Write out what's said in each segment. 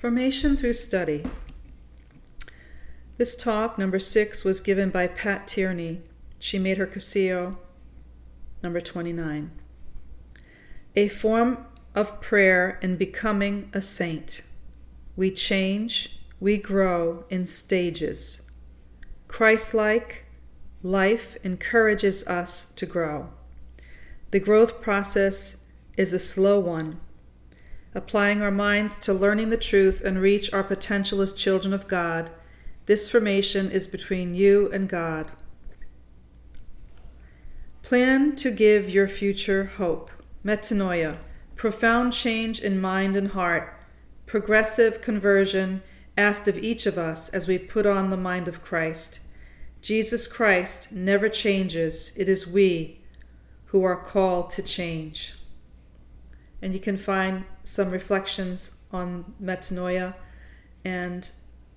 Formation through study. This talk, number six, was given by Pat Tierney. She made her Cursillo, number 29. A form of prayer in becoming a saint. We change, we grow in stages. Christ like life encourages us to grow. The growth process is a slow one applying our minds to learning the truth and reach our potential as children of God. This formation is between you and God. Plan to give your future hope. Metanoia, profound change in mind and heart, progressive conversion asked of each of us as we put on the mind of Christ. Jesus Christ never changes, it is we who are called to change and you can find some reflections on metanoia and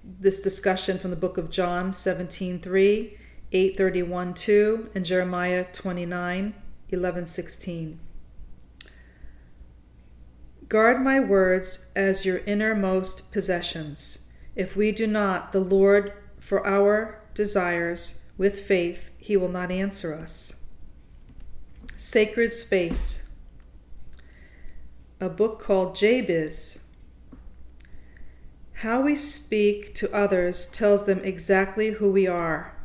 this discussion from the book of John 17:3, 8:31 2, and Jeremiah 29, 11 16. Guard my words as your innermost possessions. If we do not the Lord for our desires with faith, he will not answer us. Sacred space a book called Jabez. How we speak to others tells them exactly who we are.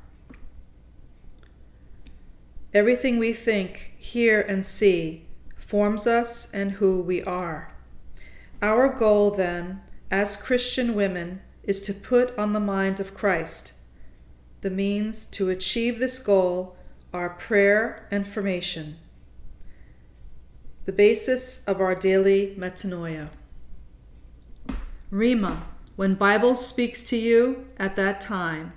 Everything we think, hear, and see forms us and who we are. Our goal, then, as Christian women, is to put on the mind of Christ. The means to achieve this goal are prayer and formation the basis of our daily metanoia. Rhema, when Bible speaks to you at that time.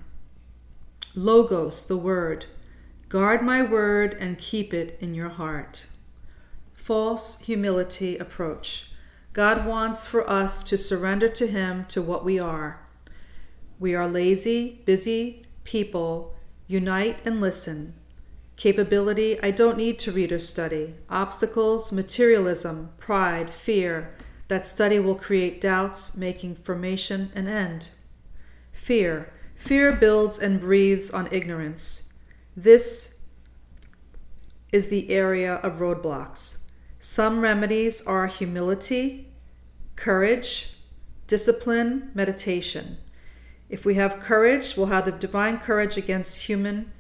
Logos, the word. Guard my word and keep it in your heart. False humility approach. God wants for us to surrender to Him to what we are. We are lazy, busy people. Unite and listen. Capability, I don't need to read or study. Obstacles, materialism, pride, fear. That study will create doubts, making formation an end. Fear. Fear builds and breathes on ignorance. This is the area of roadblocks. Some remedies are humility, courage, discipline, meditation. If we have courage, we'll have the divine courage against human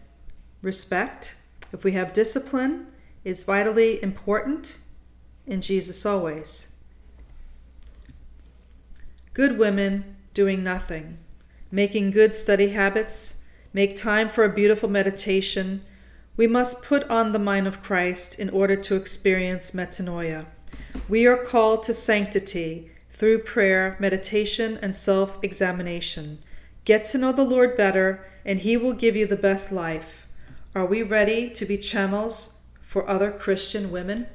respect if we have discipline, is vitally important in Jesus always. Good women doing nothing, making good study habits, make time for a beautiful meditation. We must put on the mind of Christ in order to experience metanoia. We are called to sanctity through prayer, meditation, and self examination. Get to know the Lord better, and He will give you the best life. Are we ready to be channels for other Christian women?